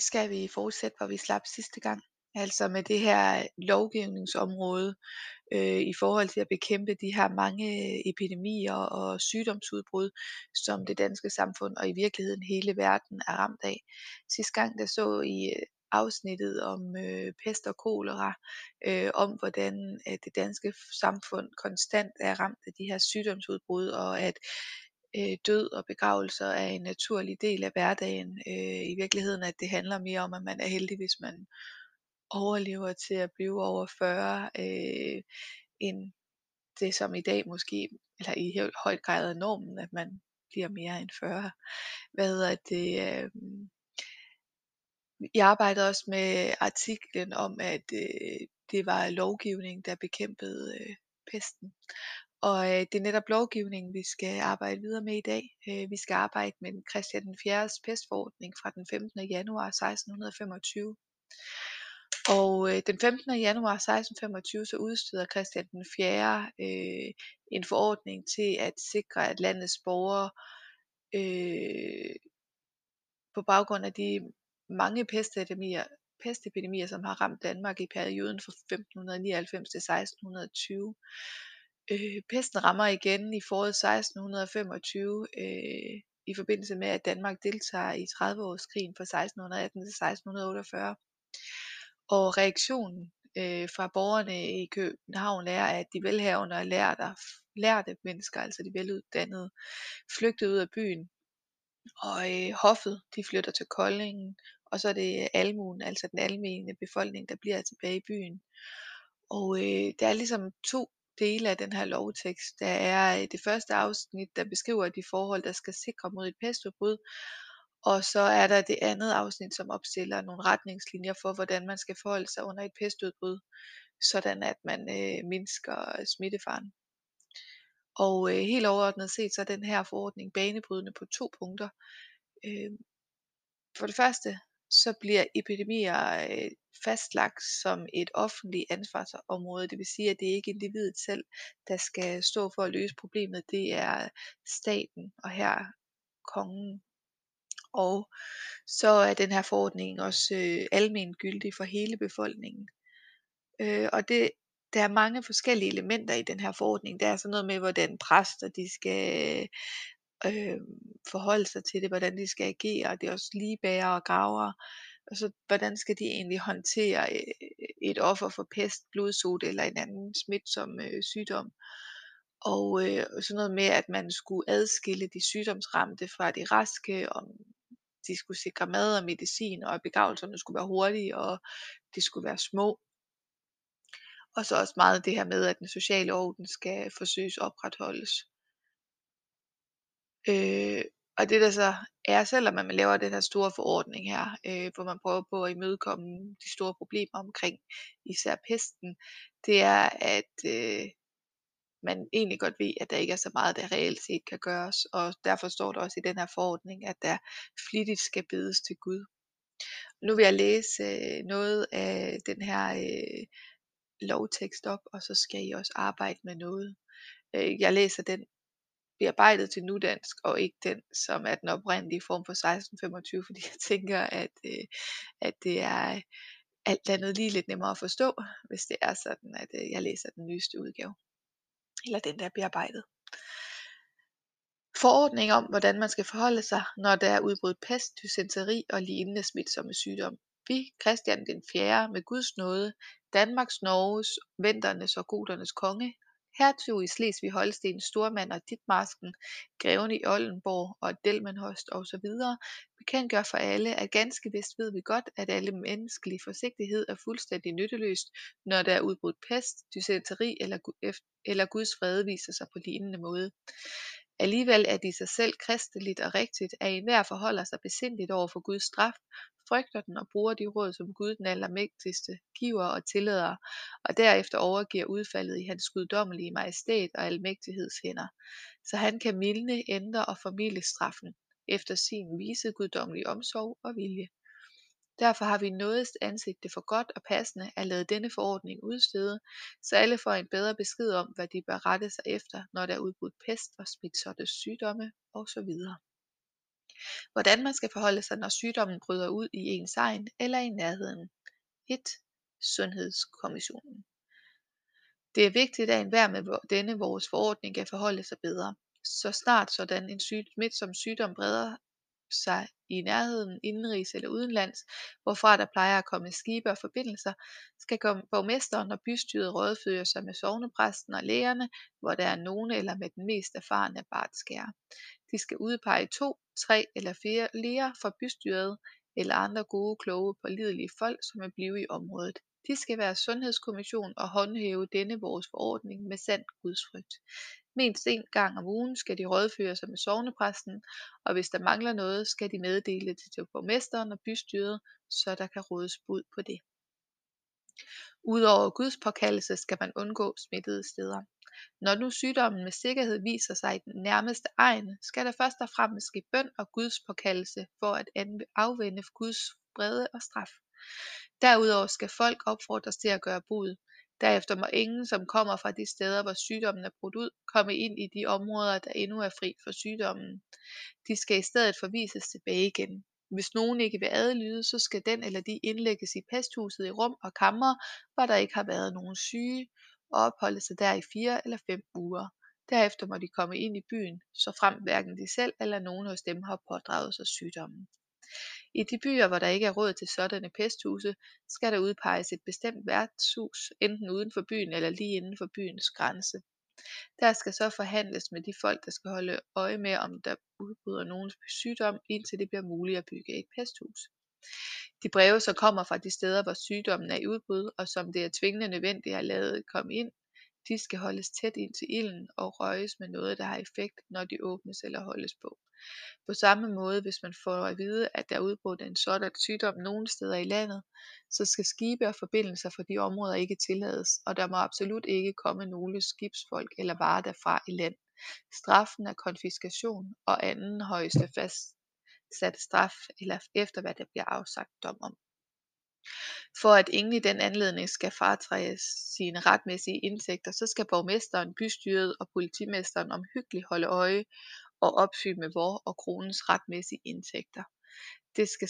Skal vi fortsætte, hvor vi slap sidste gang. Altså med det her lovgivningsområde øh, i forhold til at bekæmpe de her mange øh, epidemier og sygdomsudbrud, som det danske samfund og i virkeligheden hele verden er ramt af. Sidste gang der så i øh, afsnittet om øh, pest og kolera, øh, om hvordan at det danske samfund konstant er ramt af de her sygdomsudbrud, og at øh, død og begravelser er en naturlig del af hverdagen. Øh, I virkeligheden, at det handler mere om, at man er heldig, hvis man overlever til at blive over 40, øh, end det som i dag måske, eller i høj, grad er normen, at man bliver mere end 40. Hvad hedder det? Øh, jeg arbejdede også med artiklen om, at øh, det var lovgivning, der bekæmpede øh, pesten. Og øh, det er netop lovgivningen, vi skal arbejde videre med i dag. Øh, vi skal arbejde med den Christian den 4. pestforordning fra den 15. januar 1625. Og øh, den 15. januar 1625 så udsteder Christian den 4. Øh, en forordning til at sikre, at landets borgere øh, på baggrund af de mange pestepidemier, pestepidemier, som har ramt Danmark i perioden fra 1599 til 1620. Øh, pesten rammer igen i foråret 1625 øh, i forbindelse med, at Danmark deltager i 30-årskrigen fra 1618 til 1648. Og reaktionen øh, fra borgerne i København er, at de velhavende og lærte, lærte mennesker, altså de veluddannede, flygtede ud af byen. Og øh, hoffet, de flytter til Koldingen, og så er det almuen, altså den almene befolkning, der bliver tilbage i byen. Og øh, der er ligesom to dele af den her lovtekst. Der er øh, det første afsnit, der beskriver de forhold, der skal sikre mod et pestudbrud, og så er der det andet afsnit, som opstiller nogle retningslinjer for, hvordan man skal forholde sig under et pestudbrud, sådan at man øh, mindsker smittefaren. Og øh, helt overordnet set, så er den her forordning banebrydende på to punkter. Øh, for det første, så bliver epidemier øh, fastlagt som et offentligt ansvarsområde. Det vil sige, at det er ikke individet selv, der skal stå for at løse problemet. Det er staten og her kongen. Og så er den her forordning også øh, almen gyldig for hele befolkningen. Øh, og det, der er mange forskellige elementer i den her forordning. Der er sådan noget med, hvordan præster de skal øh, forholde sig til det, hvordan de skal agere. Det er også ligebærer og graver. Og så hvordan skal de egentlig håndtere øh, et offer for pest, blodsot eller en anden smitsom øh, sygdom. Og øh, sådan noget med, at man skulle adskille de sygdomsramte fra de raske, om de skulle sikre mad og medicin, og at begravelserne skulle være hurtige, og de skulle være små. Og så også meget det her med, at den sociale orden skal forsøges opretholdes. Øh, og det der så er, selvom man laver den her store forordning her, øh, hvor man prøver på at imødekomme de store problemer omkring især pesten, det er, at øh, man egentlig godt ved, at der ikke er så meget, der reelt set kan gøres, og derfor står der også i den her forordning, at der flittigt skal bedes til Gud. Nu vil jeg læse øh, noget af den her øh, lovtekst op, og så skal I også arbejde med noget. Øh, jeg læser den bearbejdet til nudansk, og ikke den, som er den oprindelige form for 1625, fordi jeg tænker, at, øh, at det er alt andet lige lidt nemmere at forstå, hvis det er sådan, at øh, jeg læser den nyeste udgave. Eller den, der er bearbejdet. Forordning om, hvordan man skal forholde sig, når der er udbrudt pest, dysenteri og lignende smitsomme sygdomme. Vi, Christian den 4. med Guds nåde, Danmarks, Norges, Venternes og Godernes konge, hertug i Slesvig-Holsten, stormand og Ditmarsken, greven i Oldenborg og Delmenhorst osv. bekendtgør for alle, at ganske vist ved vi godt, at alle menneskelig forsigtighed er fuldstændig nytteløst, når der er udbrudt pest, dysenteri eller, eller Guds fred viser sig på lignende måde. Alligevel er det i sig selv kristeligt og rigtigt, at enhver forholder sig besindigt over for Guds straf, frygter den og bruger de råd, som Gud den allermægtigste giver og tillader, og derefter overgiver udfaldet i hans guddommelige majestæt og almægtigheds hænder, så han kan mildne, ændre og formidle straffen efter sin vise guddommelige omsorg og vilje. Derfor har vi nådes ansigt det for godt og passende at lade denne forordning udstede, så alle får en bedre besked om, hvad de bør rette sig efter, når der er udbrudt pest og smitsomme sygdomme osv. Hvordan man skal forholde sig, når sygdommen bryder ud i ens egen eller i nærheden. 1. Sundhedskommissionen. Det er vigtigt, at enhver med denne vores forordning kan forholde sig bedre. Så snart sådan en syg, smitsom sygdom breder sig i nærheden, indenrigs eller udenlands, hvorfra der plejer at komme skibe og forbindelser, skal borgmesteren og bystyret rådføre sig med sovnepræsten og lægerne, hvor der er nogen eller med den mest erfarne bartskærer. De skal udpege to, tre eller fire læger fra bystyret eller andre gode, kloge, pålidelige folk, som vil blive i området. De skal være sundhedskommission og håndhæve denne vores forordning med sand gudsfrygt. Mindst en gang om ugen skal de rådføre sig med sovnepræsten, og hvis der mangler noget, skal de meddele det til borgmesteren og bystyret, så der kan rådes bud på det. Udover Guds påkaldelse skal man undgå smittede steder. Når nu sygdommen med sikkerhed viser sig i den nærmeste egen, skal der først og fremmest ske bøn og Guds påkaldelse for at afvende Guds brede og straf. Derudover skal folk opfordres til at gøre bud. Derefter må ingen, som kommer fra de steder, hvor sygdommen er brudt ud, komme ind i de områder, der endnu er fri for sygdommen. De skal i stedet forvises tilbage igen. Hvis nogen ikke vil adlyde, så skal den eller de indlægges i pesthuset i rum og kammer, hvor der ikke har været nogen syge, og opholde sig der i fire eller fem uger. Derefter må de komme ind i byen, så frem hverken de selv eller nogen hos dem har pådraget sig sygdommen. I de byer, hvor der ikke er råd til sådanne pesthuse, skal der udpeges et bestemt værtshus, enten uden for byen eller lige inden for byens grænse. Der skal så forhandles med de folk, der skal holde øje med, om der udbryder nogen sygdom, indtil det bliver muligt at bygge et pesthus. De breve, som kommer fra de steder, hvor sygdommen er i udbrud, og som det er tvingende nødvendigt at lade komme ind, de skal holdes tæt ind til ilden og røges med noget, der har effekt, når de åbnes eller holdes på. På samme måde, hvis man får at vide, at der er udbrudt en sådan sygdom nogle steder i landet, så skal skibe og forbindelser fra de områder ikke tillades, og der må absolut ikke komme nogle skibsfolk eller varer derfra i land. Straffen er konfiskation og anden højeste fastsat straf, eller efter hvad der bliver afsagt dom om. For at ingen i den anledning skal fratræde sine retmæssige indtægter, så skal borgmesteren, bystyret og politimesteren omhyggeligt holde øje og opsyn med vor og kronens retmæssige indtægter. Det skal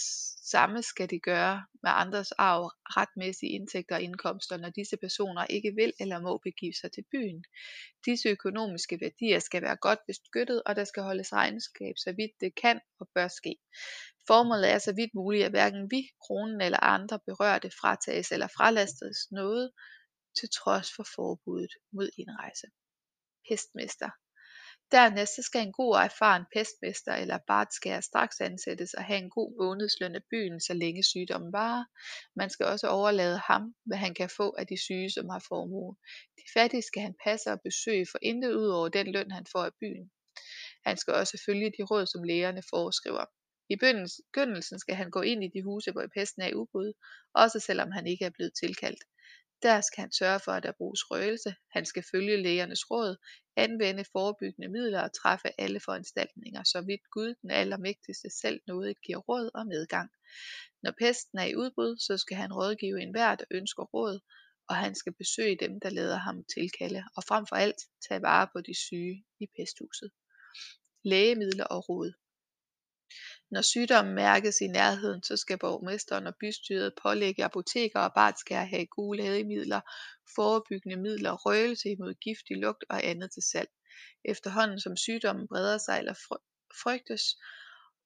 samme skal de gøre med andres arv, retmæssige indtægter og indkomster, når disse personer ikke vil eller må begive sig til byen. Disse økonomiske værdier skal være godt beskyttet, og der skal holdes regnskab, så vidt det kan og bør ske. Formålet er så vidt muligt, at hverken vi, kronen eller andre berørte fratages eller fralastes noget, til trods for forbuddet mod indrejse. Pestmester Dernæst så skal en god og erfaren pestmester eller bartskærer straks ansættes og have en god månedsløn af byen, så længe sygdommen varer. Man skal også overlade ham, hvad han kan få af de syge, som har formue. De fattige skal han passe og besøge for intet ud over den løn, han får af byen. Han skal også følge de råd, som lægerne foreskriver. I begyndelsen skal han gå ind i de huse, hvor pesten er i udbrud, også selvom han ikke er blevet tilkaldt. Der skal han sørge for, at der bruges røgelse, han skal følge lægernes råd, anvende forebyggende midler og træffe alle foranstaltninger, så vidt Gud den allermægtigste selv noget giver råd og medgang. Når pesten er i udbrud, så skal han rådgive enhver, der ønsker råd, og han skal besøge dem, der lader ham tilkalde, og frem for alt tage vare på de syge i pesthuset. Lægemidler og råd. Når sygdommen mærkes i nærheden, så skal borgmesteren og bystyret pålægge apotekere og bartskærer have gule lægemidler, forebyggende midler, røgelse imod giftig lugt og andet til salg. Efterhånden som sygdommen breder sig eller frygtes,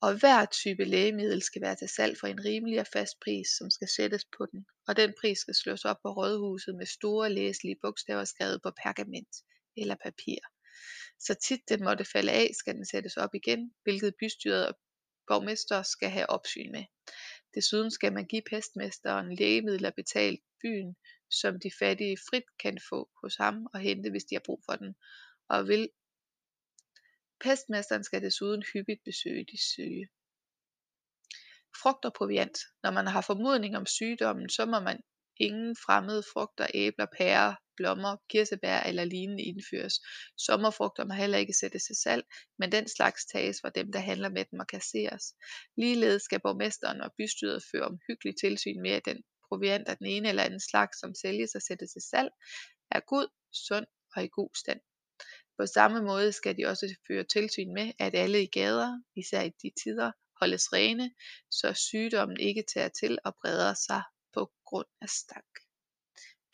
og hver type lægemiddel skal være til salg for en rimelig og fast pris, som skal sættes på den, og den pris skal slås op på rådhuset med store læselige bogstaver skrevet på pergament eller papir. Så tit den måtte falde af, skal den sættes op igen, hvilket bystyret og borgmester skal have opsyn med. Desuden skal man give pestmesteren lægemidler betalt byen, som de fattige frit kan få hos ham og hente, hvis de har brug for den. Og vil Pestmesteren skal desuden hyppigt besøge de syge. Frugt og proviant. Når man har formodning om sygdommen, så må man ingen fremmede frugter, æbler, pærer, blommer, kirsebær eller lignende indføres. Sommerfrugter må heller ikke sættes til salg, men den slags tages fra dem, der handler med dem og kasseres. Ligeledes skal borgmesteren og bystyret føre omhyggeligt tilsyn med, at den proviant af den ene eller anden slags, som sælges og sættes til salg, er god, sund og i god stand. På samme måde skal de også føre tilsyn med, at alle i gader, især i de tider, holdes rene, så sygdommen ikke tager til og breder sig på grund af stank.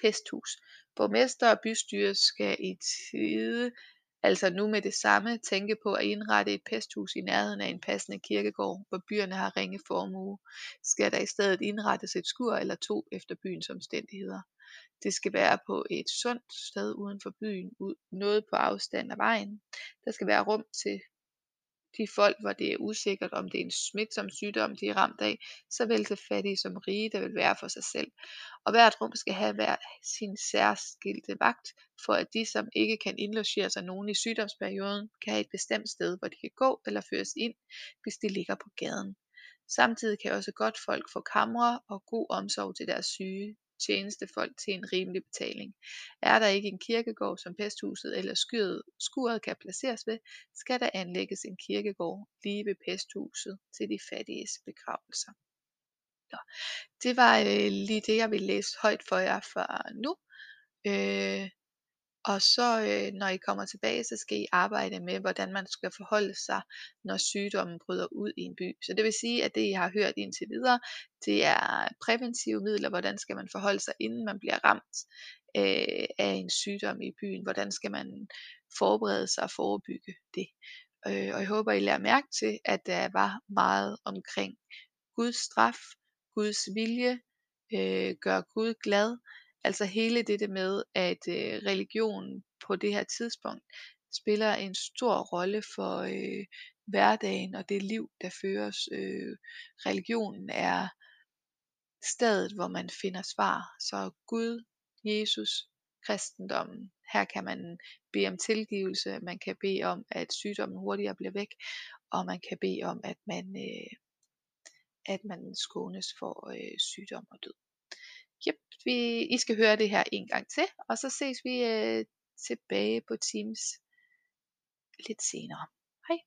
Pesthus. Borgmester og bystyre skal i tide, altså nu med det samme, tænke på at indrette et pesthus i nærheden af en passende kirkegård, hvor byerne har ringe formue. Skal der i stedet indrettes et skur eller to efter byens omstændigheder. Det skal være på et sundt sted uden for byen, noget på afstand af vejen. Der skal være rum til de folk, hvor det er usikkert, om det er en smitsom sygdom, de er ramt af, såvel til fattige som rige, der vil være for sig selv. Og hvert rum skal have hver sin særskilte vagt, for at de, som ikke kan indlogere sig nogen i sygdomsperioden, kan have et bestemt sted, hvor de kan gå eller føres ind, hvis de ligger på gaden. Samtidig kan også godt folk få kamre og god omsorg til deres syge tjenestefolk til en rimelig betaling. Er der ikke en kirkegård, som pesthuset eller skyret, skuret kan placeres ved, skal der anlægges en kirkegård lige ved pesthuset til de fattiges begravelser. Ja, det var øh, lige det, jeg ville læse højt for jer for nu. Øh, og så øh, når I kommer tilbage, så skal I arbejde med, hvordan man skal forholde sig, når sygdommen bryder ud i en by. Så det vil sige, at det I har hørt indtil videre, det er præventive midler, hvordan skal man forholde sig, inden man bliver ramt øh, af en sygdom i byen. Hvordan skal man forberede sig og forebygge det. Øh, og jeg håber, I lærer mærke til, at der var meget omkring Guds straf, Guds vilje, øh, gør Gud glad, Altså hele dette med, at øh, religion på det her tidspunkt spiller en stor rolle for øh, hverdagen og det liv, der føres. Øh, religionen er stedet, hvor man finder svar. Så Gud, Jesus, kristendommen, her kan man bede om tilgivelse, man kan bede om, at sygdommen hurtigere bliver væk, og man kan bede om, at man, øh, at man skånes for øh, sygdom og død. Yep, vi, I skal høre det her en gang til, og så ses vi øh, tilbage på Teams lidt senere. Hej.